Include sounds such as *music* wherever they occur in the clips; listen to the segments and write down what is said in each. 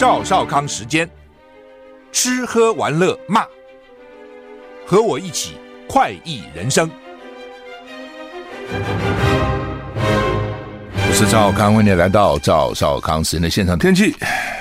赵少康时间，吃喝玩乐骂，和我一起快意人生。我是赵康，欢迎你来到赵少康时间的现场。天气，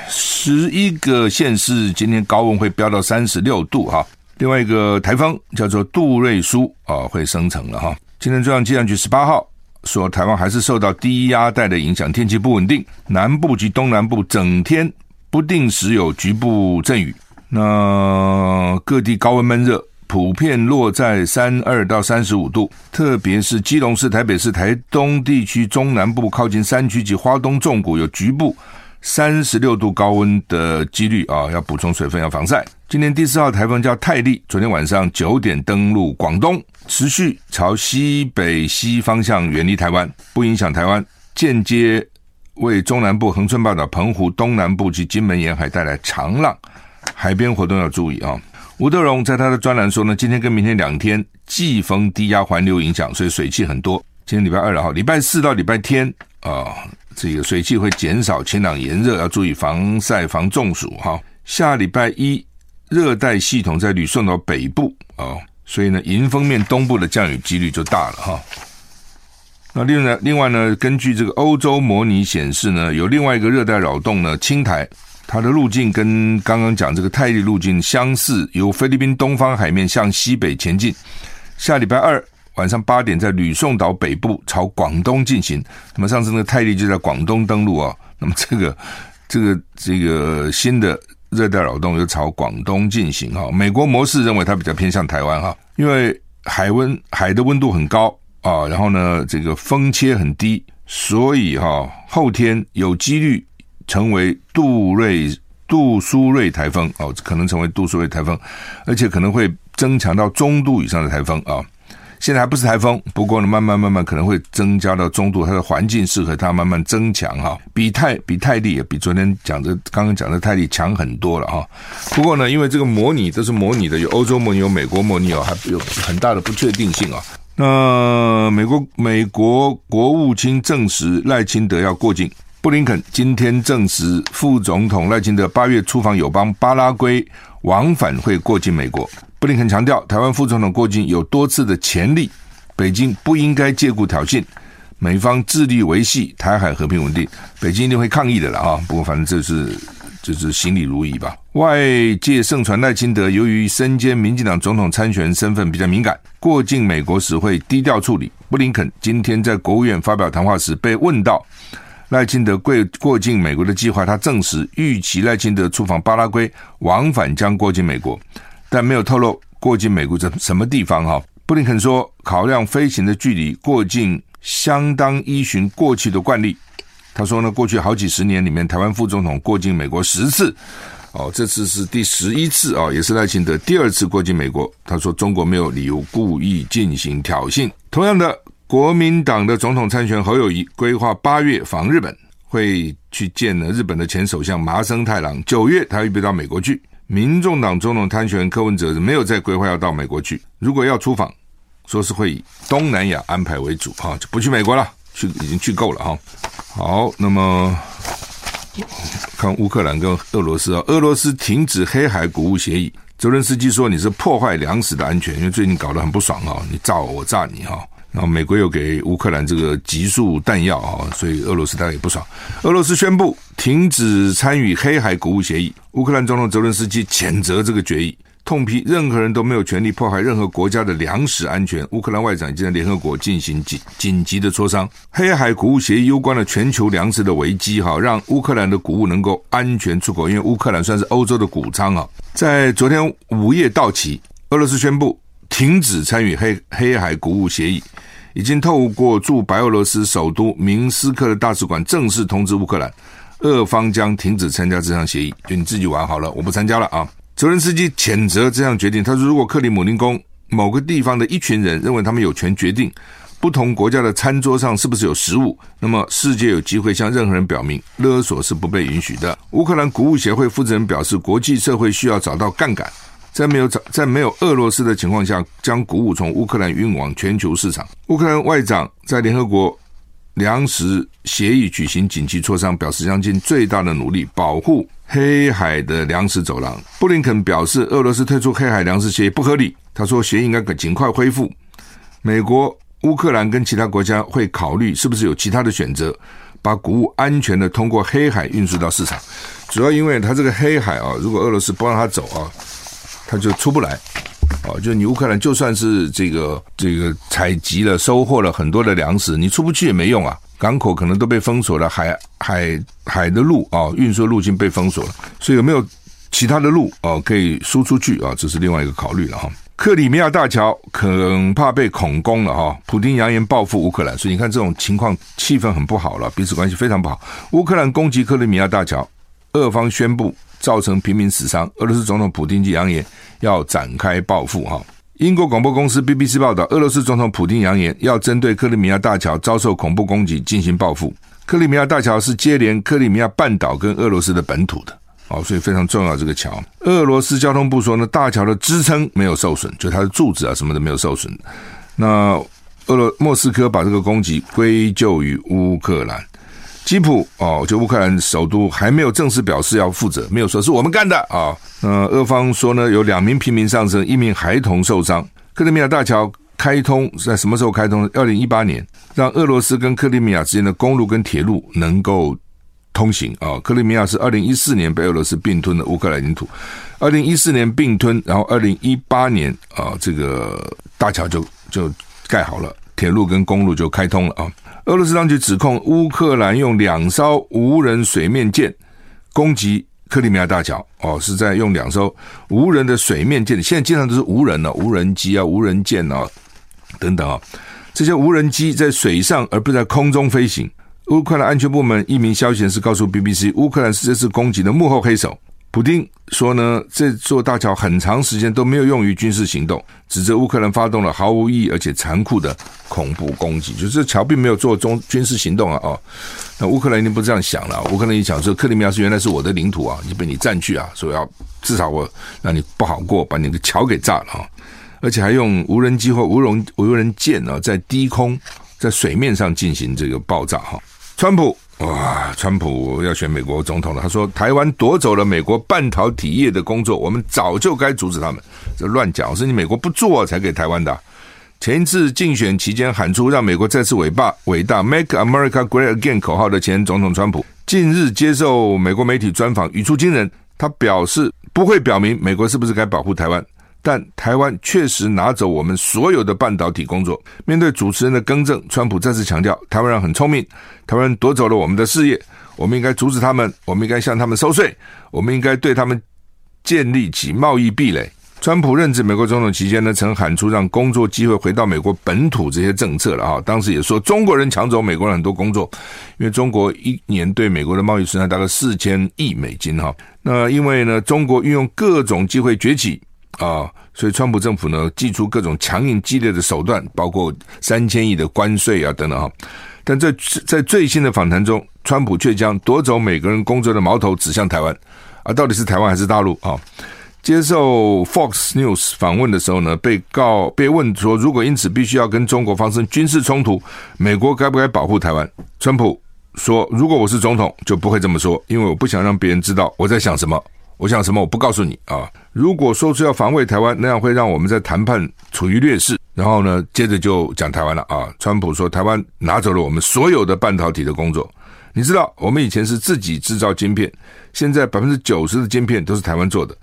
十一个县市今天高温会飙到三十六度哈。另外一个台风叫做杜瑞苏啊，会生成了哈。今天中央气象局十八号说，台湾还是受到低压带的影响，天气不稳定，南部及东南部整天不定时有局部阵雨。那各地高温闷热，普遍落在三二到三十五度，特别是基隆市、台北市、台东地区中南部靠近山区及花东纵谷有局部三十六度高温的几率啊，要补充水分，要防晒。今年第四号台风叫泰利，昨天晚上九点登陆广东，持续朝西北西方向远离台湾，不影响台湾，间接为中南部恒春半岛、澎湖东南部及金门沿海带来长浪，海边活动要注意啊。吴德荣在他的专栏说呢，今天跟明天两天季风低压环流影响，所以水汽很多。今天礼拜二了哈，礼拜四到礼拜天啊，这个水汽会减少，晴朗炎热，要注意防晒防中暑哈。下礼拜一。热带系统在吕宋岛北部啊，所以呢，迎风面东部的降雨几率就大了哈。那另外另外呢，根据这个欧洲模拟显示呢，有另外一个热带扰动呢，青台，它的路径跟刚刚讲这个泰利路径相似，由菲律宾东方海面向西北前进。下礼拜二晚上八点，在吕宋岛北部朝广东进行。那么上次那个泰利就在广东登陆啊，那么这个 *laughs* 这个这个新的。热带扰动又朝广东进行哈，美国模式认为它比较偏向台湾哈，因为海温海的温度很高啊，然后呢这个风切很低，所以哈后天有几率成为杜瑞杜苏芮台风哦，可能成为杜苏芮台风，而且可能会增强到中度以上的台风啊。现在还不是台风，不过呢，慢慢慢慢可能会增加到中度，它的环境适合它慢慢增强哈。比泰比泰利也比昨天讲的刚刚讲的泰利强很多了哈。不过呢，因为这个模拟都是模拟的，有欧洲模拟，有美国模拟哦，还有很大的不确定性啊。那美国美国国务卿证实赖清德要过境，布林肯今天证实副总统赖清德八月出访友邦巴拉圭，往返会过境美国。布林肯强调，台湾副总统过境有多次的潜力，北京不应该借故挑衅，美方致力维系台海和平稳定，北京一定会抗议的了啊！不过反正这是就是行礼如仪吧。外界盛传赖清德由于身兼民进党总统参选身份比较敏感，过境美国时会低调处理。布林肯今天在国务院发表谈话时被问到赖清德过过境美国的计划，他证实预期赖清德出访巴拉圭，往返将过境美国。但没有透露过境美国在什么地方哈。布林肯说，考量飞行的距离，过境相当依循过去的惯例。他说呢，过去好几十年里面，台湾副总统过境美国十次，哦，这次是第十一次啊，也是赖清德第二次过境美国。他说，中国没有理由故意进行挑衅。同样的，国民党的总统参选侯友谊规划八月访日本，会去见了日本的前首相麻生太郎。九月，他预备到美国去。民众党总统参选柯文哲没有在规划要到美国去，如果要出访，说是会以东南亚安排为主哈，就不去美国了，去已经去够了哈。好，那么看乌克兰跟俄罗斯啊，俄罗斯停止黑海谷物协议，泽伦斯基说你是破坏粮食的安全，因为最近搞得很不爽啊，你炸我，我炸你哈。然后美国又给乌克兰这个急速弹药啊，所以俄罗斯当然也不爽。俄罗斯宣布停止参与黑海谷物协议。乌克兰总统泽伦斯基谴责这个决议，痛批任何人都没有权利破坏任何国家的粮食安全。乌克兰外长已经在联合国进行紧紧急的磋商。黑海谷物协议攸关了全球粮食的危机哈，让乌克兰的谷物能够安全出口，因为乌克兰算是欧洲的谷仓啊。在昨天午夜到期，俄罗斯宣布。停止参与黑黑海谷物协议，已经透过驻白俄罗斯首都明斯克的大使馆正式通知乌克兰，俄方将停止参加这项协议，就你自己玩好了，我不参加了啊！泽伦斯基谴责这项决定，他说：“如果克里姆林宫某个地方的一群人认为他们有权决定不同国家的餐桌上是不是有食物，那么世界有机会向任何人表明，勒索是不被允许的。”乌克兰谷物协会负责人表示：“国际社会需要找到杠杆。”在没有 *laughs* 在没有俄罗斯的情况下，将谷物从乌克兰运往全球市场。乌克兰外长在联合国粮食协议举行紧急磋商，表示将尽最大的努力保护黑海的粮食走廊。布林肯表示，俄罗斯退出黑海粮食协议不合理。他说，协议应该尽快恢复。美国、乌克兰跟其他国家会考虑是不是有其他的选择，把谷物安全的通过黑海运输到市场。主要因为它这个黑海啊，如果俄罗斯不让它走啊，它就出不来。哦，就你乌克兰就算是这个这个采集了、收获了很多的粮食，你出不去也没用啊。港口可能都被封锁了，海海海的路啊，运输路径被封锁了，所以有没有其他的路啊可以输出去啊？这是另外一个考虑了哈。克里米亚大桥恐怕被恐攻了哈，普丁扬言报复乌克兰，所以你看这种情况，气氛很不好了，彼此关系非常不好。乌克兰攻击克里米亚大桥，俄方宣布造成平民死伤，俄罗斯总统普丁就扬言要展开报复哈。英国广播公司 BBC 报道，俄罗斯总统普京扬言要针对克里米亚大桥遭受恐怖攻击进行报复。克里米亚大桥是接连克里米亚半岛跟俄罗斯的本土的，哦，所以非常重要。这个桥，俄罗斯交通部说呢，大桥的支撑没有受损，就它的柱子啊什么的没有受损。那俄罗莫斯科把这个攻击归咎于乌克兰。基辅哦，就乌克兰首都还没有正式表示要负责，没有说是我们干的啊。呃，俄方说呢，有两名平民丧生，一名孩童受伤。克里米亚大桥开通是在什么时候开通？二零一八年，让俄罗斯跟克里米亚之间的公路跟铁路能够通行啊。克里米亚是二零一四年被俄罗斯并吞的乌克兰领土，二零一四年并吞，然后二零一八年啊，这个大桥就就盖好了，铁路跟公路就开通了啊。俄罗斯当局指控乌克兰用两艘无人水面舰攻击克里米亚大桥，哦，是在用两艘无人的水面舰，现在经常都是无人的、无人机啊、无人舰啊等等啊，这些无人机在水上而不是在空中飞行。乌克兰安全部门一名消息人士告诉 BBC，乌克兰是这次攻击的幕后黑手。普丁说呢，这座大桥很长时间都没有用于军事行动，指责乌克兰发动了毫无意义而且残酷的恐怖攻击，就是这桥并没有做中军事行动啊！哦，那乌克兰一定不这样想了，乌克兰一想说，克里米亚是原来是我的领土啊，你被你占据啊，所以要至少我让你不好过，把你的桥给炸了啊！而且还用无人机或无人无人舰啊，在低空在水面上进行这个爆炸哈！川普。哇，川普要选美国总统了。他说，台湾夺走了美国半导体业的工作，我们早就该阻止他们。这乱讲，是你美国不做才给台湾的。前一次竞选期间喊出让美国再次伟大伟大 “Make America Great Again” 口号的前总统川普，近日接受美国媒体专访，语出惊人。他表示不会表明美国是不是该保护台湾。但台湾确实拿走我们所有的半导体工作。面对主持人的更正，川普再次强调，台湾人很聪明，台湾人夺走了我们的事业，我们应该阻止他们，我们应该向他们收税，我们应该对他们建立起贸易壁垒。川普任职美国总统期间呢，曾喊出让工作机会回到美国本土这些政策了啊。当时也说中国人抢走美国人很多工作，因为中国一年对美国的贸易损害大概四千亿美金哈。那因为呢，中国运用各种机会崛起。啊，所以川普政府呢，祭出各种强硬激烈的手段，包括三千亿的关税啊等等哈。但在在最新的访谈中，川普却将夺走美国人工作的矛头指向台湾啊，到底是台湾还是大陆啊？接受 Fox News 访问的时候呢，被告被问说，如果因此必须要跟中国发生军事冲突，美国该不该保护台湾？川普说，如果我是总统，就不会这么说，因为我不想让别人知道我在想什么。我想什么？我不告诉你啊！如果说出要防卫台湾，那样会让我们在谈判处于劣势。然后呢，接着就讲台湾了啊！川普说，台湾拿走了我们所有的半导体的工作。你知道，我们以前是自己制造晶片，现在百分之九十的晶片都是台湾做的。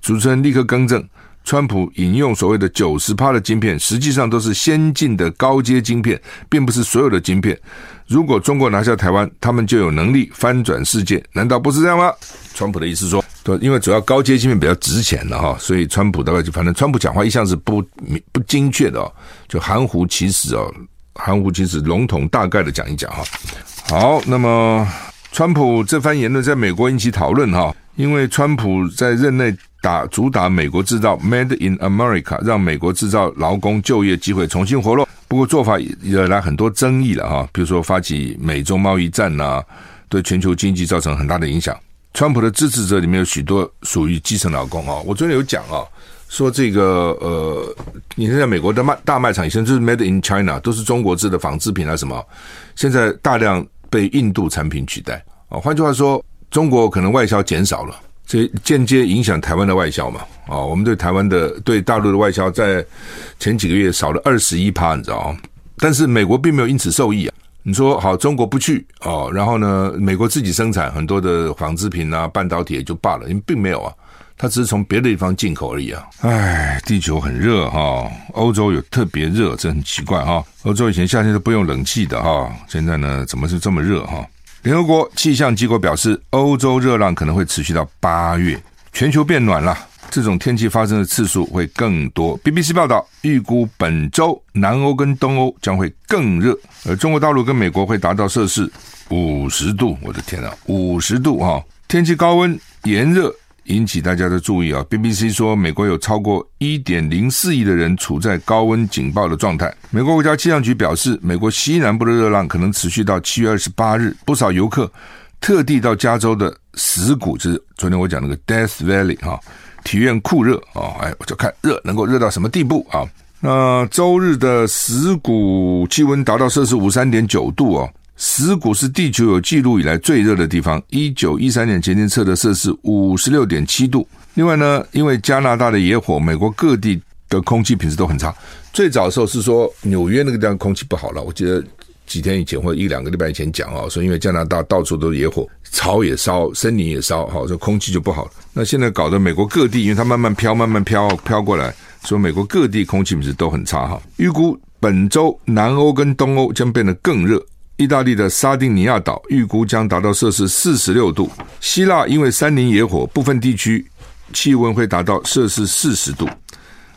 主持人立刻更正。川普引用所谓的九十趴的晶片，实际上都是先进的高阶晶片，并不是所有的晶片。如果中国拿下台湾，他们就有能力翻转世界，难道不是这样吗？川普的意思说，对，因为主要高阶芯片比较值钱的哈，所以川普大概就反正川普讲话一向是不不精确的哦，就含糊其辞哦，含糊其辞，笼统大概的讲一讲哈。好，那么川普这番言论在美国引起讨论哈，因为川普在任内。打主打美国制造 （Made in America），让美国制造劳工就业机会重新活络。不过做法惹来很多争议了哈，比如说发起美中贸易战呐，对全球经济造成很大的影响。川普的支持者里面有许多属于基层劳工啊。我昨天有讲啊，说这个呃，你看在美国的卖大卖场以前就是 Made in China，都是中国制的纺织品啊什么，现在大量被印度产品取代啊。换句话说。中国可能外销减少了，这间接影响台湾的外销嘛。啊，我们对台湾的对大陆的外销在前几个月少了二十一趴，你知道吗？但是美国并没有因此受益啊。你说好，中国不去哦，然后呢，美国自己生产很多的纺织品啊、半导体也就罢了，因为并没有啊，它只是从别的地方进口而已啊。唉，地球很热哈，欧洲有特别热，这很奇怪哈。欧洲以前夏天都不用冷气的哈，现在呢，怎么是这么热哈？联合国气象机构表示，欧洲热浪可能会持续到八月，全球变暖了。这种天气发生的次数会更多。BBC 报道，预估本周南欧跟东欧将会更热，而中国大陆跟美国会达到摄氏五十度。我的天呐，五十度哈！天气高温炎热引起大家的注意啊。BBC 说，美国有超过一点零四亿的人处在高温警报的状态。美国国家气象局表示，美国西南部的热浪可能持续到七月二十八日。不少游客特地到加州的死谷，就是昨天我讲那个 Death Valley 哈。体验酷热啊！哎，我就看热能够热到什么地步啊？那周日的死谷气温达到摄氏五三点九度哦。死谷是地球有记录以来最热的地方，一九一三年前天测的摄氏五十六点七度。另外呢，因为加拿大的野火，美国各地的空气品质都很差。最早的时候是说纽约那个地方空气不好了，我记得几天以前或者一两个礼拜以前讲啊，说因为加拿大到处都是野火。草也烧，森林也烧，好，这空气就不好了。那现在搞得美国各地，因为它慢慢飘，慢慢飘飘过来，所以美国各地空气品质都很差哈。预估本周南欧跟东欧将变得更热。意大利的沙丁尼亚岛预估将达到摄氏四十六度。希腊因为山林野火，部分地区气温会达到摄氏四十度。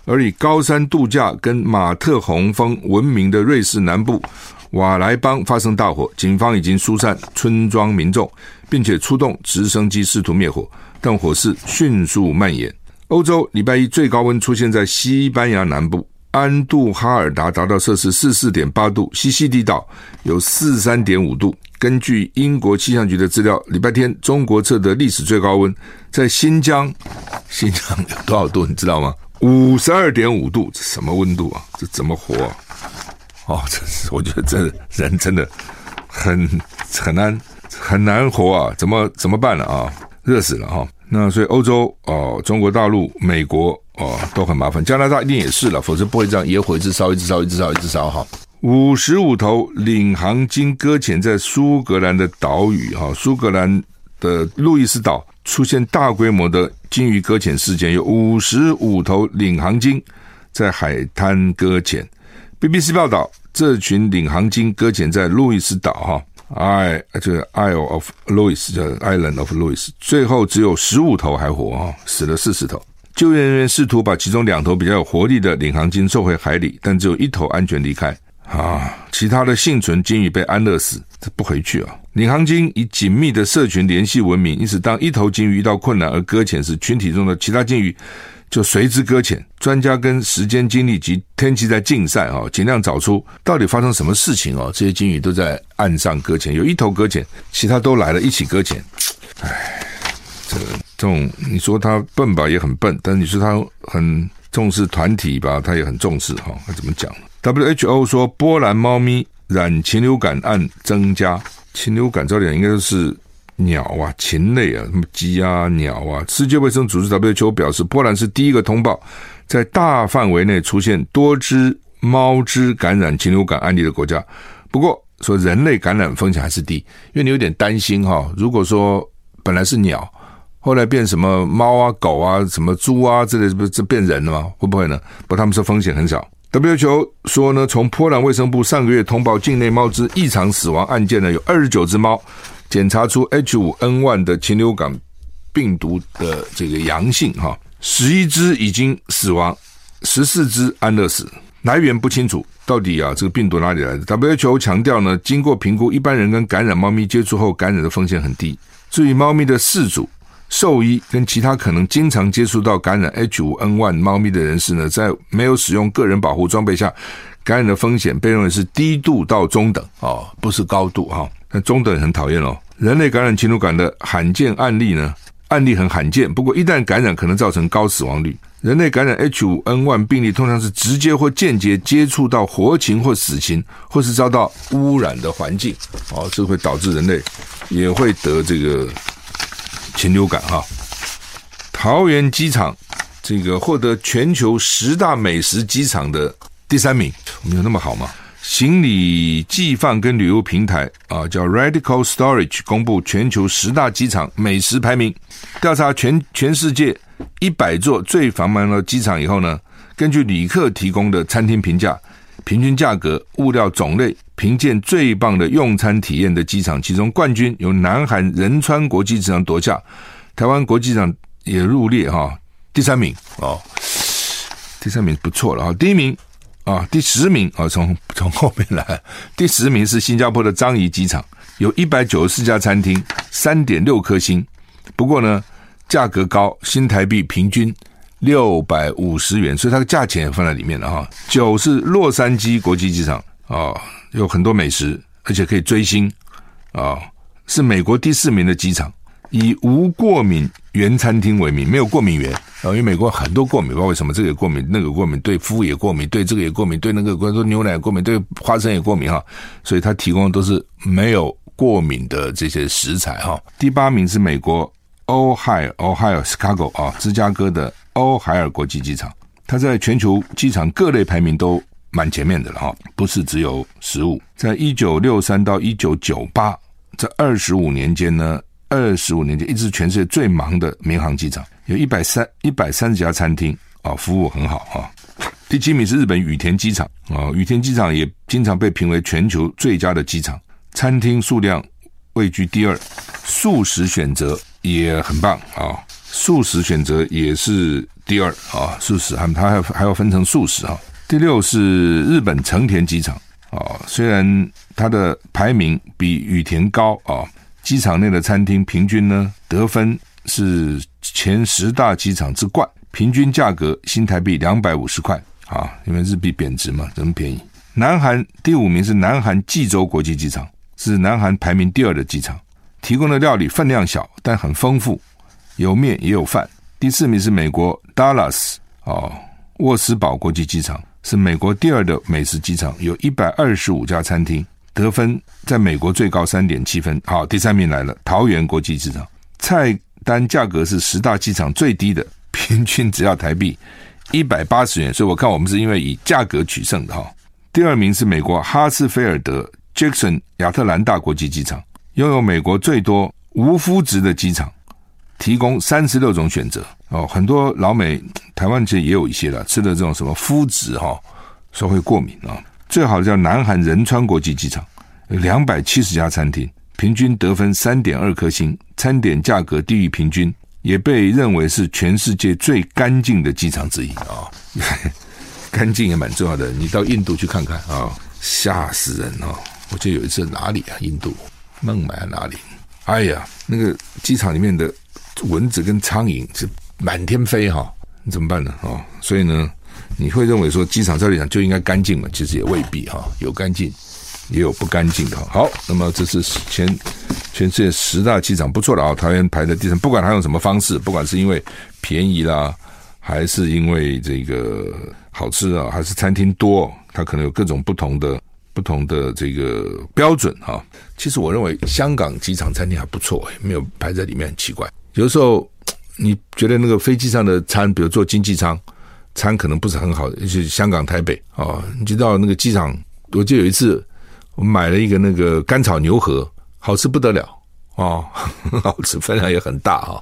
而以高山度假跟马特洪峰闻名的瑞士南部。瓦莱邦发生大火，警方已经疏散村庄民众，并且出动直升机试图灭火，但火势迅速蔓延。欧洲礼拜一最高温出现在西班牙南部，安杜哈尔达达到摄氏四四点八度，西西里岛有四三点五度。根据英国气象局的资料，礼拜天中国测得历史最高温，在新疆，新疆有多少度？你知道吗？五十二点五度，这什么温度啊？这怎么活啊？哦，真是，我觉得这人真的很很难很难活啊！怎么怎么办了？啊，热死了哈！那所以欧洲哦，中国大陆、美国哦都很麻烦，加拿大一定也是了，否则不会这样野火一直烧，一直烧，一直烧，一直烧哈。五十五头领航鲸搁浅在苏格兰的岛屿哈，苏格兰的路易斯岛出现大规模的鲸鱼搁浅事件，有五十五头领航鲸在海滩搁浅。BBC 报道，这群领航鲸搁浅在路易斯岛，哈，I 这个 Isle of Louis 叫 Island of Louis，最后只有十五头还活，哈，死了四十头。救援人员试图把其中两头比较有活力的领航鲸送回海里，但只有一头安全离开，啊，其他的幸存鲸鱼被安乐死，这不回去啊。领航鲸以紧密的社群联系闻名，因此当一头鲸鱼遇到困难而搁浅时，群体中的其他鲸鱼。就随之搁浅，专家跟时间、精力及天气在竞赛啊，尽量找出到底发生什么事情哦。这些鲸鱼都在岸上搁浅，有一头搁浅，其他都来了一起搁浅。唉，这个这种你说他笨吧，也很笨；但你说他很重视团体吧，他也很重视哈。那怎么讲？WHO 说，波兰猫咪染禽流感案增加，禽流感这点应该是。鸟啊，禽类啊，什么鸡啊，鸟啊。世界卫生组织 WHO 表示，波兰是第一个通报在大范围内出现多只猫只感染禽流感案例的国家。不过，说人类感染风险还是低，因为你有点担心哈。如果说本来是鸟，后来变什么猫啊、狗啊、什么猪啊之类，不是这变人了吗？会不会呢？不，他们说风险很少。WHO 说呢，从波兰卫生部上个月通报境内猫只异常死亡案件呢，有二十九只猫。检查出 H5N1 的禽流感病毒的这个阳性，哈，十一只已经死亡，十四只安乐死，来源不清楚，到底啊这个病毒哪里来的？WHO 强调呢，经过评估，一般人跟感染猫咪接触后感染的风险很低。至于猫咪的饲主、兽医跟其他可能经常接触到感染 H5N1 猫咪的人士呢，在没有使用个人保护装备下，感染的风险被认为是低度到中等，哦，不是高度哈。那中等很讨厌哦。人类感染禽流感的罕见案例呢？案例很罕见，不过一旦感染，可能造成高死亡率。人类感染 H5N1 病例通常是直接或间接接触到活禽或死禽，或是遭到污染的环境，哦，这会导致人类也会得这个禽流感哈。桃园机场这个获得全球十大美食机场的第三名，没有那么好吗？行李寄放跟旅游平台啊，叫 Radical Storage 公布全球十大机场美食排名，调查全全世界一百座最繁忙的机场以后呢，根据旅客提供的餐厅评价、平均价格、物料种类，评鉴最棒的用餐体验的机场，其中冠军由南韩仁川国际机场夺下，台湾国际机场也入列哈，第三名哦，第三名不错了哈，第一名。啊，第十名啊，从从后面来，第十名是新加坡的樟宜机场，有一百九十四家餐厅，三点六颗星。不过呢，价格高，新台币平均六百五十元，所以它的价钱也放在里面了哈。九是洛杉矶国际机场啊，有很多美食，而且可以追星啊，是美国第四名的机场。以无过敏原餐厅为名，没有过敏原啊，因为美国很多过敏，不知道为什么这个也过敏，那个过敏，对麸也过敏，对这个也过敏，对那个，说牛奶过敏，对花生也过敏哈，所以他提供的都是没有过敏的这些食材哈。第八名是美国欧海尔，Ohio Chicago 啊，芝加哥的欧海尔国际机场，它在全球机场各类排名都蛮前面的了哈，不是只有食物。在一九六三到一九九八这二十五年间呢。二十五年间，一直是全世界最忙的民航机场，有一百三一百三十家餐厅啊，服务很好啊。第七名是日本羽田机场啊，羽田机场也经常被评为全球最佳的机场，餐厅数量位居第二，素食选择也很棒啊，素食选择也是第二啊，素食他们它还还要分成素食啊。第六是日本成田机场啊，虽然它的排名比羽田高啊。机场内的餐厅平均呢得分是前十大机场之冠，平均价格新台币两百五十块啊，因为日币贬值嘛，这么便宜。南韩第五名是南韩济州国际机场，是南韩排名第二的机场，提供的料理分量小但很丰富，有面也有饭。第四名是美国 Dallas 哦沃斯堡国际机场，是美国第二的美食机场，有一百二十五家餐厅。得分在美国最高三点七分。好，第三名来了，桃园国际机场，菜单价格是十大机场最低的，平均只要台币一百八十元。所以我看我们是因为以价格取胜的哈。第二名是美国哈斯菲尔德 Jackson 亚特兰大国际机场，拥有美国最多无麸质的机场，提供三十六种选择哦。很多老美台湾其实也有一些了，吃的这种什么麸质哈，说会过敏啊。最好叫南韩仁川国际机场，有两百七十家餐厅，平均得分三点二颗星，餐点价格低于平均，也被认为是全世界最干净的机场之一啊、哦！*laughs* 干净也蛮重要的，你到印度去看看啊、吓死人哦！我记得有一次哪里啊？印度孟买哪里？哎呀，那个机场里面的蚊子跟苍蝇是满天飞哈、你怎么办呢？哦，所以呢？你会认为说机场照理讲就应该干净嘛？其实也未必哈，有干净，也有不干净的。好，那么这是全全世界十大机场不错的啊，桃园排在第三。不管它用什么方式，不管是因为便宜啦，还是因为这个好吃啊，还是餐厅多，它可能有各种不同的不同的这个标准哈。其实我认为香港机场餐厅还不错，没有排在里面很奇怪。有时候你觉得那个飞机上的餐，比如坐经济舱。餐可能不是很好的，尤其是香港、台北啊、哦，你知道那个机场，我记得有一次我买了一个那个干炒牛河，好吃不得了啊、*laughs* 好吃，分量也很大啊、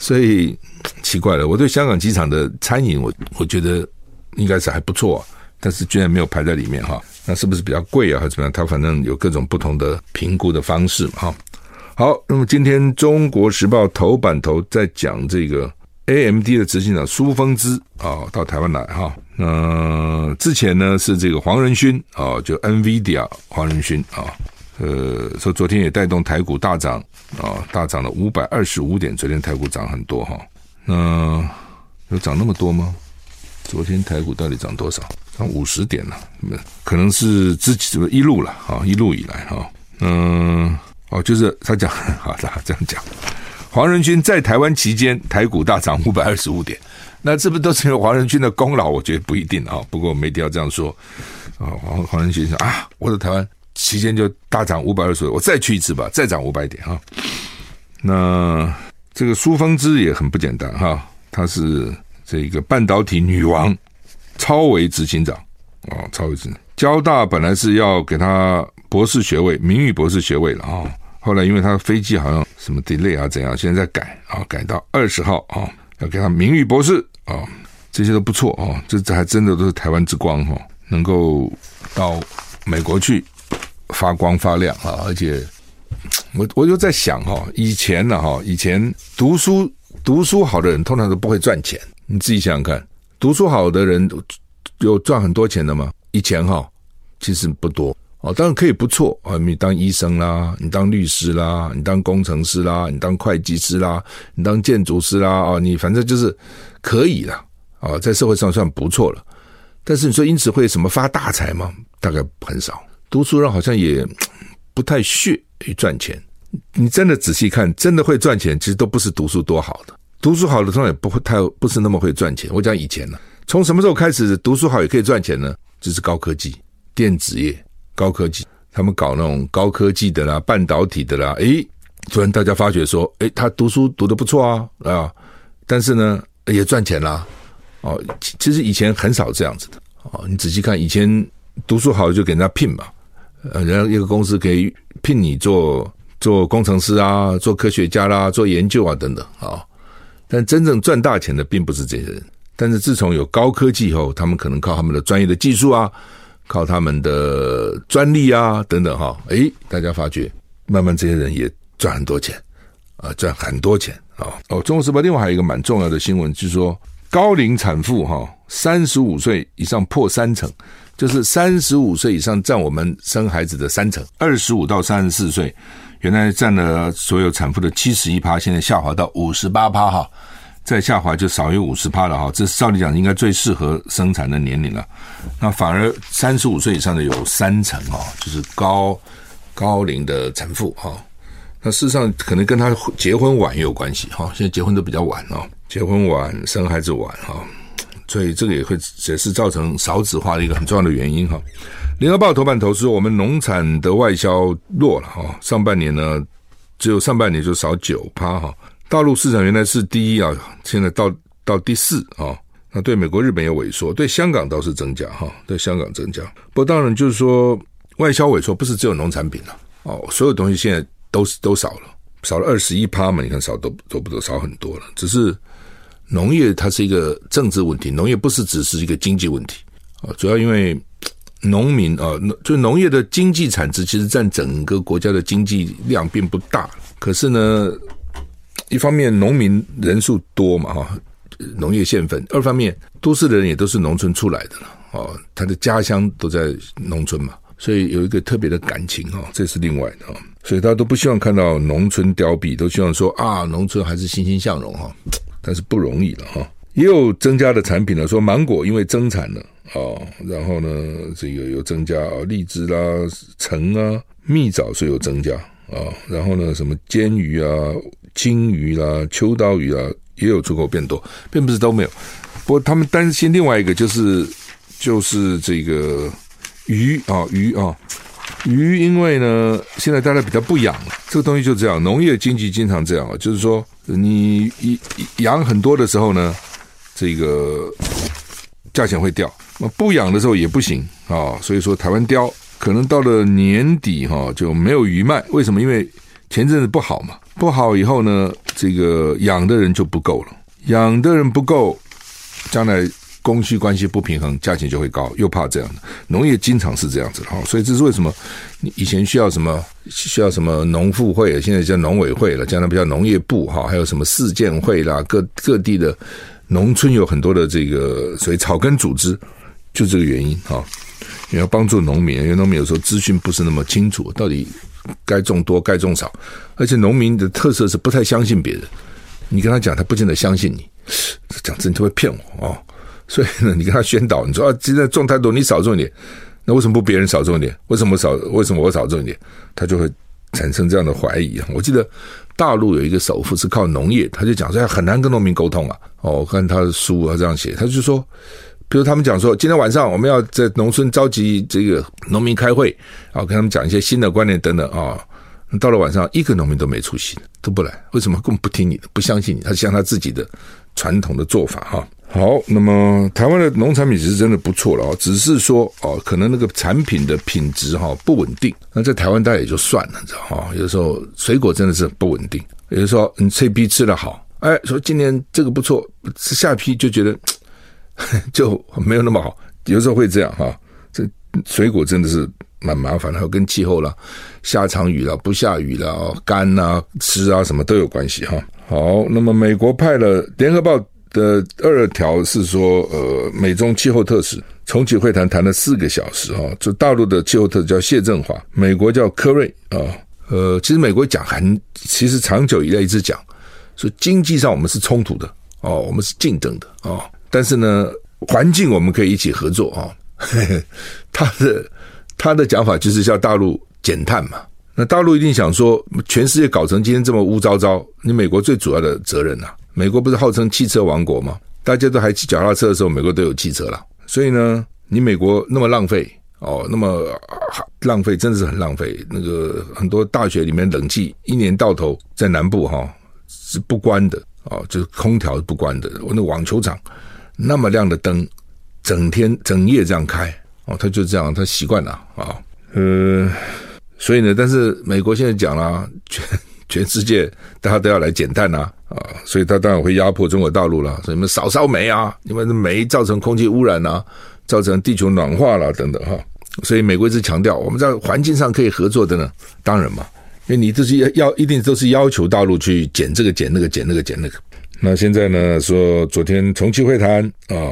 所以奇怪了，我对香港机场的餐饮，我我觉得应该是还不错，但是居然没有排在里面哈、那是不是比较贵啊，还是怎么样？它反正有各种不同的评估的方式哈。好，那么今天《中国时报》头版头在讲这个。AMD 的执行长苏峰之啊，到台湾来哈。那之前呢是这个黄仁勋啊，就 NVIDIA 黄仁勋啊，呃，说昨天也带动台股大涨啊，大涨了五百二十五点。昨天台股涨很多哈。那有涨那么多吗？昨天台股到底涨多少？涨五十点了，可能是自己一路了啊，一路以来哈。嗯，哦，就是他讲，*laughs* 好的，这样讲。黄仁勋在台湾期间，台股大涨五百二十五点，那这不是都是因为黄仁勋的功劳？我觉得不一定啊。不过没必要这样说啊。黄黄仁勋说啊，我在台湾期间就大涨五百二十五，我再去一次吧，再涨五百点哈。那这个苏峰之也很不简单哈，她是这个半导体女王，超维执行长啊，超维执行。交大本来是要给他博士学位，名誉博士学位了啊，后来因为他的飞机好像什么 delay 啊怎样，现在在改啊，改到二十号啊，要给他名誉博士啊，这些都不错啊，这这还真的都是台湾之光哈，能够到美国去发光发亮啊，而且。我我就在想哈，以前呢哈，以前读书读书好的人通常都不会赚钱。你自己想想看，读书好的人有赚很多钱的吗？以前哈，其实不多哦。当然可以不错啊，你当医生啦，你当律师啦，你当工程师啦，你当会计师啦，你当建筑师啦啊，你反正就是可以了啊，在社会上算不错了。但是你说因此会什么发大财吗？大概很少。读书人好像也 *tsk* 不太屑。于赚钱，你真的仔细看，真的会赚钱，其实都不是读书多好的。读书好的通常也不会太不是那么会赚钱。我讲以前呢，从什么时候开始读书好也可以赚钱呢？就是高科技、电子业、高科技，他们搞那种高科技的啦、半导体的啦。诶，突然大家发觉说，诶，他读书读得不错啊啊，但是呢也赚钱啦。哦，其实以前很少这样子的。哦，你仔细看，以前读书好就给人家聘嘛。呃，人家一个公司可以聘你做做工程师啊，做科学家啦，做研究啊等等啊。但真正赚大钱的并不是这些人。但是自从有高科技以后，他们可能靠他们的专业的技术啊，靠他们的专利啊等等哈。诶，大家发觉，慢慢这些人也赚很多钱啊，赚很多钱啊。哦，中国时报另外还有一个蛮重要的新闻，就是说高龄产妇哈，三十五岁以上破三成。就是三十五岁以上占我们生孩子的三成，二十五到三十四岁，原来占了所有产妇的七十一趴，现在下滑到五十八趴哈，再下滑就少于五十趴了哈。这照理讲应该最适合生产的年龄了，那反而三十五岁以上的有三成哈，就是高高龄的产妇哈。那事实上可能跟他结婚晚也有关系哈，现在结婚都比较晚哦，结婚晚生孩子晚哈。所以这个也会也是造成少子化的一个很重要的原因哈。联合报头版头说，我们农产的外销弱了哈，上半年呢只有上半年就少九趴哈。大陆市场原来是第一啊，现在到到第四啊。那对美国、日本有萎缩，对香港倒是增加哈，对香港增加。不过当然就是说外销萎缩不是只有农产品了哦，所有东西现在都是都少了，少了二十一趴嘛，你看少都都不都少很多了，只是。农业它是一个政治问题，农业不是只是一个经济问题啊，主要因为农民啊，就农业的经济产值其实占整个国家的经济量并不大，可是呢，一方面农民人数多嘛哈，农业县份；二方面都市的人也都是农村出来的了哦，他的家乡都在农村嘛，所以有一个特别的感情哈，这是另外的啊，所以大家都不希望看到农村凋敝，都希望说啊，农村还是欣欣向荣哈。但是不容易了哈，也有增加的产品了，说芒果因为增产了啊，然后呢，这个有增加啊，荔枝啦、橙啊、蜜枣是有增加啊，然后呢，什么煎鱼啊、金鱼啦、秋刀鱼啊，也有出口变多，并不是都没有。不过他们担心另外一个就是就是这个鱼啊鱼啊鱼，因为呢现在大家比较不养了，这个东西就这样，农业经济经常这样啊，就是说。你一养很多的时候呢，这个价钱会掉。不养的时候也不行啊。所以说，台湾雕可能到了年底哈就没有鱼卖。为什么？因为前阵子不好嘛。不好以后呢，这个养的人就不够了。养的人不够，将来。供需关系不平衡，价钱就会高，又怕这样的农业经常是这样子哈，所以这是为什么以前需要什么需要什么农复会，现在叫农委会了，将来不叫农业部哈，还有什么市建会啦，各各地的农村有很多的这个所谓草根组织，就这个原因哈，你要帮助农民，因为农民有时候资讯不是那么清楚，到底该种多该种少，而且农民的特色是不太相信别人，你跟他讲，他不见得相信你，讲真就会骗我哦。所以呢，你跟他宣导，你说啊，现在种太多，你少种一点。那为什么不别人少种一点？为什么少？为什么我少种一点？他就会产生这样的怀疑。我记得大陆有一个首富是靠农业，他就讲说很难跟农民沟通啊。哦，我看他的书啊这样写，他就说，比如他们讲说，今天晚上我们要在农村召集这个农民开会，啊，跟他们讲一些新的观念等等啊。到了晚上，一个农民都没出席，都不来，为什么？根本不听你的，不相信你，他像他自己的传统的做法哈。好，那么台湾的农产品是真的不错了啊，只是说哦，可能那个产品的品质哈不稳定。那在台湾大概也就算了，你知道哈，有时候水果真的是不稳定。有时候你这批吃得好，哎，说今年这个不错，吃下批就觉得 *laughs* 就没有那么好。有时候会这样哈，这水果真的是。蛮麻烦的，还有跟气候啦，下场雨了，不下雨了，干啊，湿啊，什么都有关系哈。好，那么美国派了联合报的二条是说，呃，美中气候特使重启会谈，谈了四个小时哈。就大陆的气候特使叫谢振华，美国叫柯瑞啊。呃，其实美国讲很，其实长久以来一直讲，说经济上我们是冲突的哦，我们是竞争的哦，但是呢，环境我们可以一起合作啊。*laughs* 他的。他的讲法就是叫大陆减碳嘛，那大陆一定想说，全世界搞成今天这么污糟糟，你美国最主要的责任呐、啊。美国不是号称汽车王国吗？大家都还骑脚踏车的时候，美国都有汽车了。所以呢，你美国那么浪费哦，那么浪费，真的是很浪费。那个很多大学里面冷气一年到头在南部哈、哦、是不关的哦，就是空调是不关的。我那网球场那么亮的灯，整天整夜这样开。哦，他就这样，他习惯了啊，呃，所以呢，但是美国现在讲了，全 *laughs* 全世界大家都要来减碳呐，啊，所以他当然会压迫中国大陆了，所以你们少烧煤啊，你们的煤造成空气污染啊，造成地球暖化了等等哈，所以美国一直强调，我们在环境上可以合作的呢，当然嘛，因为你这是要要一定都是要求大陆去减这个减那个减那个减那个。那现在呢？说昨天重启会谈啊，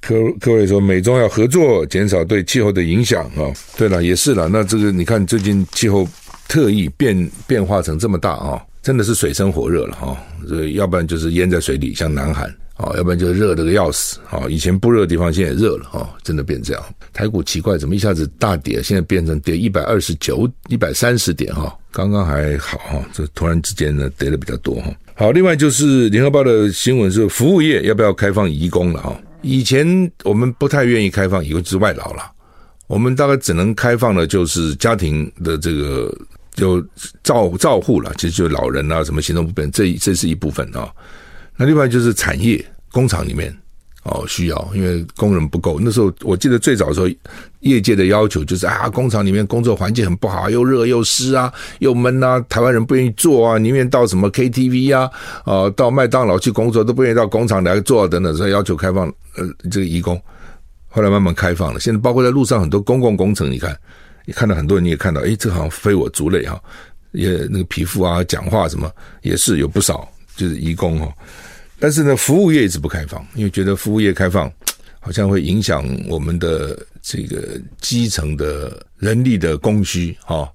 科科委说美中要合作，减少对气候的影响啊。对了，也是了。那这个你看，最近气候特意变变化成这么大啊，真的是水深火热了哈。这要不然就是淹在水里，像南韩啊，要不然就热得个要死啊。以前不热的地方，现在也热了哈，真的变这样。台股奇怪，怎么一下子大跌，现在变成跌一百二十九、一百三十点哈？刚刚还好哈，这突然之间呢，跌的比较多哈。好，另外就是联合报的新闻是服务业要不要开放移工了哈？以前我们不太愿意开放移工，就是外劳了。我们大概只能开放的，就是家庭的这个就照照护了，其实就老人啊，什么行动不便，这这是一部分啊。那另外就是产业工厂里面。哦，需要，因为工人不够。那时候我记得最早的时候，业界的要求就是啊，工厂里面工作环境很不好，又热又湿啊，又闷啊，台湾人不愿意做啊，宁愿到什么 KTV 啊，啊，到麦当劳去工作，都不愿意到工厂来做等等，所以要求开放呃这个移工。后来慢慢开放了，现在包括在路上很多公共工程，你看，你看到很多人你也看到，诶，这好像非我族类哈，也那个皮肤啊，讲话什么也是有不少，就是移工哈。但是呢，服务业一直不开放，因为觉得服务业开放好像会影响我们的这个基层的人力的供需哈，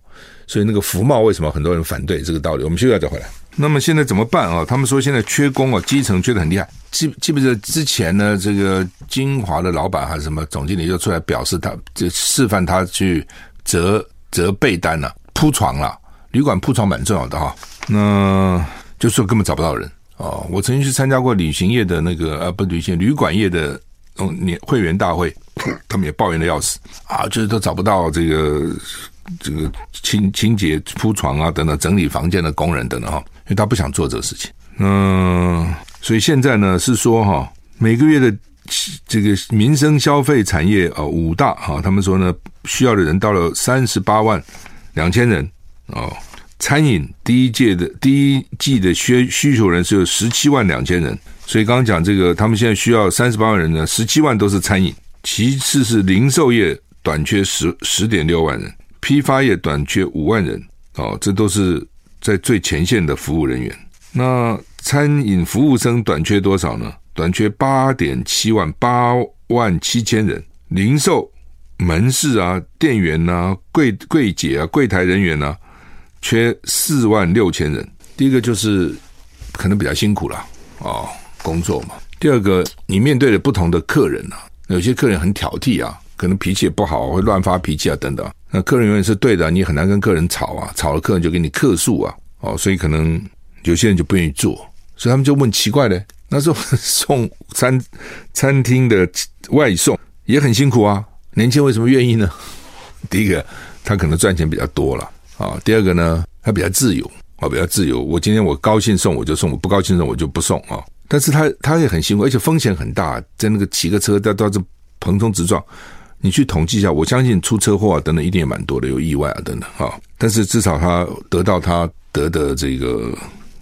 所以那个服贸为什么很多人反对这个道理？我们休息再回来。那么现在怎么办啊？他们说现在缺工啊，基层缺的很厉害。记记不记得之前呢？这个金华的老板还是什么总经理就出来表示他，就示范他去折折被单了、啊、铺床了，旅馆铺床蛮重要的哈。那就说根本找不到人。哦，我曾经去参加过旅行业的那个呃，不旅行旅馆业的嗯年会员大会，他们也抱怨的要死啊，就是都找不到这个这个清清洁铺床啊等等整理房间的工人等等哈，因为他不想做这个事情。嗯，所以现在呢是说哈，每个月的这个民生消费产业啊五大哈，他们说呢需要的人到了三十八万两千人哦。餐饮第一届的第一季的需需求人是有十七万两千人，所以刚刚讲这个，他们现在需要三十八万人呢，十七万都是餐饮，其次是零售业短缺十十点六万人，批发业短缺五万人，哦，这都是在最前线的服务人员。那餐饮服务生短缺多少呢？短缺八点七万八万七千人，零售门市啊，店员啊，柜柜姐啊，柜台人员啊。缺四万六千人，第一个就是可能比较辛苦了哦，工作嘛。第二个，你面对的不同的客人啊，有些客人很挑剔啊，可能脾气也不好，会乱发脾气啊等等。那客人永远是对的，你很难跟客人吵啊，吵了客人就给你客诉啊，哦，所以可能有些人就不愿意做，所以他们就问奇怪的，那时候送餐餐厅的外送也很辛苦啊，年轻为什么愿意呢？第一个，他可能赚钱比较多了。啊，第二个呢，他比较自由啊，比较自由。我今天我高兴送我就送，我不高兴送我就不送啊。但是他他也很辛苦，而且风险很大，在那个骑个车到到这横冲直撞，你去统计一下，我相信出车祸啊等等一定也蛮多的，有意外啊等等啊。但是至少他得到他得的这个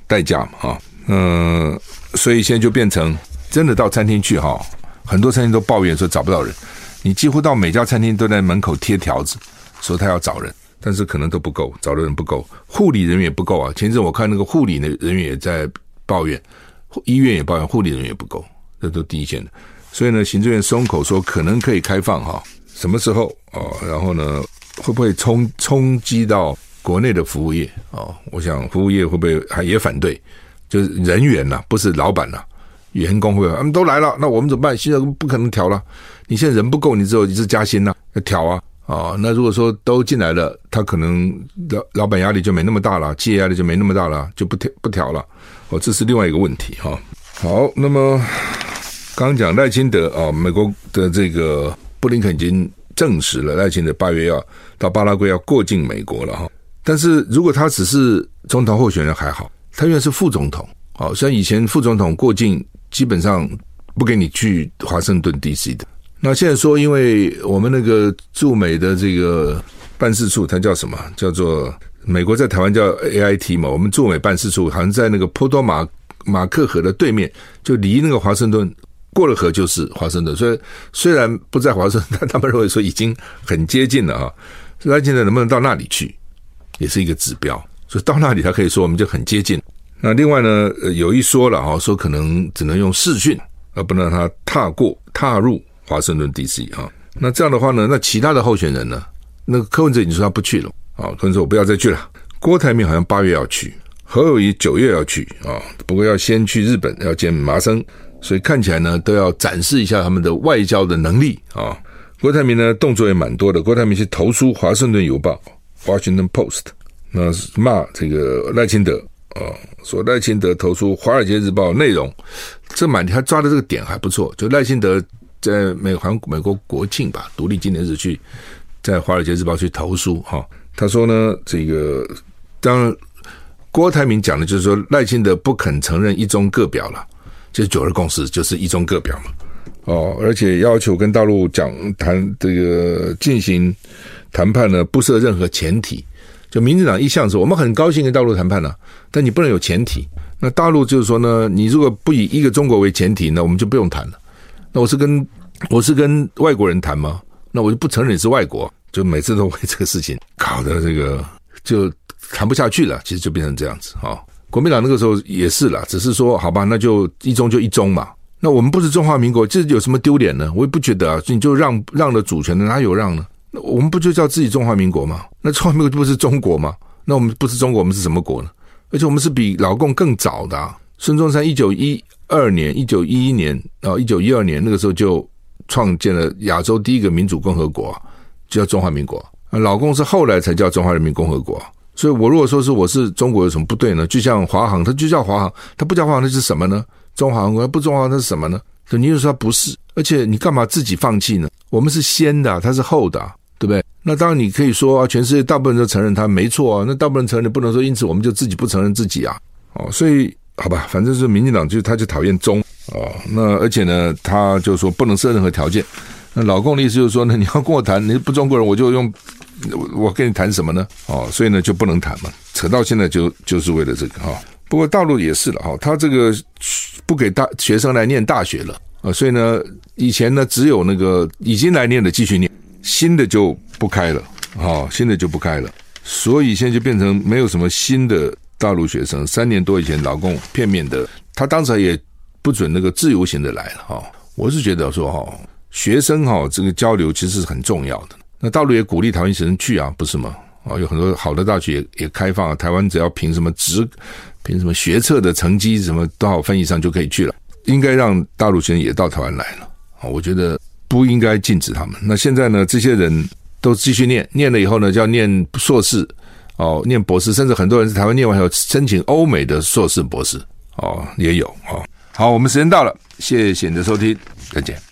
代价嘛啊，嗯，所以现在就变成真的到餐厅去哈，很多餐厅都抱怨说找不到人，你几乎到每家餐厅都在门口贴条子，说他要找人，但是可能都不够，找的人不够，护理人员也不够啊。前阵我看那个护理的人员也在抱怨。医院也抱怨护理人员也不够，这都第一线的。所以呢，行政院松口说可能可以开放哈，什么时候哦？然后呢，会不会冲冲击到国内的服务业哦？我想服务业会不会还也反对？就是人员呐，不是老板呐，员工会不会他们都来了，那我们怎么办？现在不可能调了。你现在人不够，你只有一次加薪呐，要调啊啊！那如果说都进来了，他可能老老板压力就没那么大了，企业压力就没那么大了，就不调不调了。哦，这是另外一个问题哈。好，那么刚讲赖清德啊，美国的这个布林肯已经证实了赖清德八月要到巴拉圭要过境美国了哈。但是如果他只是总统候选人还好，他因为是副总统，哦，像以前副总统过境基本上不给你去华盛顿 DC 的。那现在说，因为我们那个驻美的这个办事处，它叫什么？叫做。美国在台湾叫 AIT 嘛，我们驻美办事处好像在那个波多马马克河的对面，就离那个华盛顿过了河就是华盛顿。所以虽然不在华盛顿，但他们认为说已经很接近了啊。所以现在能不能到那里去，也是一个指标。所以到那里，他可以说我们就很接近。那另外呢，有一说了啊，说可能只能用视讯，而不能让他踏过踏入华盛顿 DC 啊。那这样的话呢，那其他的候选人呢？那个柯文哲已经说他不去了。啊，可能说我不要再去了。郭台铭好像八月要去，侯友谊九月要去啊，不过要先去日本，要见麻生，所以看起来呢都要展示一下他们的外交的能力啊。郭台铭呢动作也蛮多的，郭台铭去投书《华盛顿邮报》（Washington Post），那骂这个赖清德啊，说赖清德投书《华尔街日报》内容，这蛮他抓的这个点还不错，就赖清德在美韩美国国庆吧，独立纪念日去在《华尔街日报》去投书哈。他说呢，这个当然，郭台铭讲的就是说赖清德不肯承认一中各表了，就是九二共识，就是一中各表嘛。哦，而且要求跟大陆讲谈这个进行谈判呢，不设任何前提。就民进党一向说，我们很高兴跟大陆谈判呢，但你不能有前提。那大陆就是说呢，你如果不以一个中国为前提，那我们就不用谈了。那我是跟我是跟外国人谈吗？那我就不承认你是外国。就每次都为这个事情搞得这个就谈不下去了，其实就变成这样子啊。国民党那个时候也是了，只是说好吧，那就一中就一中嘛。那我们不是中华民国，这有什么丢脸呢？我也不觉得啊。你就让让了主权的，哪有让呢？那我们不就叫自己中华民国吗？那中华民国不是中国吗？那我们不是中国，我们是什么国呢？而且我们是比老共更早的啊。孙中山一九一二年、一九一一年啊、一九一二年那个时候就创建了亚洲第一个民主共和国。就叫中华民国，老共是后来才叫中华人民共和国，所以我如果说是我是中国有什么不对呢？就像华航，它就叫华航，它不叫华航，那是什么呢？中华航空不中华，那是什么呢？你就说它不是，而且你干嘛自己放弃呢？我们是先的，它是后的，对不对？那当然你可以说啊，全世界大部分人都承认它没错啊，那大部分人承认，不能说因此我们就自己不承认自己啊，哦，所以好吧，反正是民进党就他就讨厌中哦，那而且呢，他就说不能设任何条件。那老共的意思就是说呢，你要跟我谈，你不中国人，我就用我跟你谈什么呢？哦，所以呢就不能谈嘛，扯到现在就就是为了这个哈。不过大陆也是了哈，他这个不给大学生来念大学了啊，所以呢以前呢只有那个已经来念的继续念，新的就不开了啊，新的就不开了，所以现在就变成没有什么新的大陆学生。三年多以前老共片面的，他当时也不准那个自由行的来了哈。我是觉得说哈。学生哈，这个交流其实是很重要的。那大陆也鼓励台湾学生去啊，不是吗？啊，有很多好的大学也也开放。台湾只要凭什么职，凭什么学测的成绩，什么多少分以上就可以去了。应该让大陆学生也到台湾来了啊。我觉得不应该禁止他们。那现在呢，这些人都继续念，念了以后呢，就要念硕士哦，念博士，甚至很多人在台湾念完以后申请欧美的硕士博士哦，也有哦。好，我们时间到了，谢谢你的收听，再见。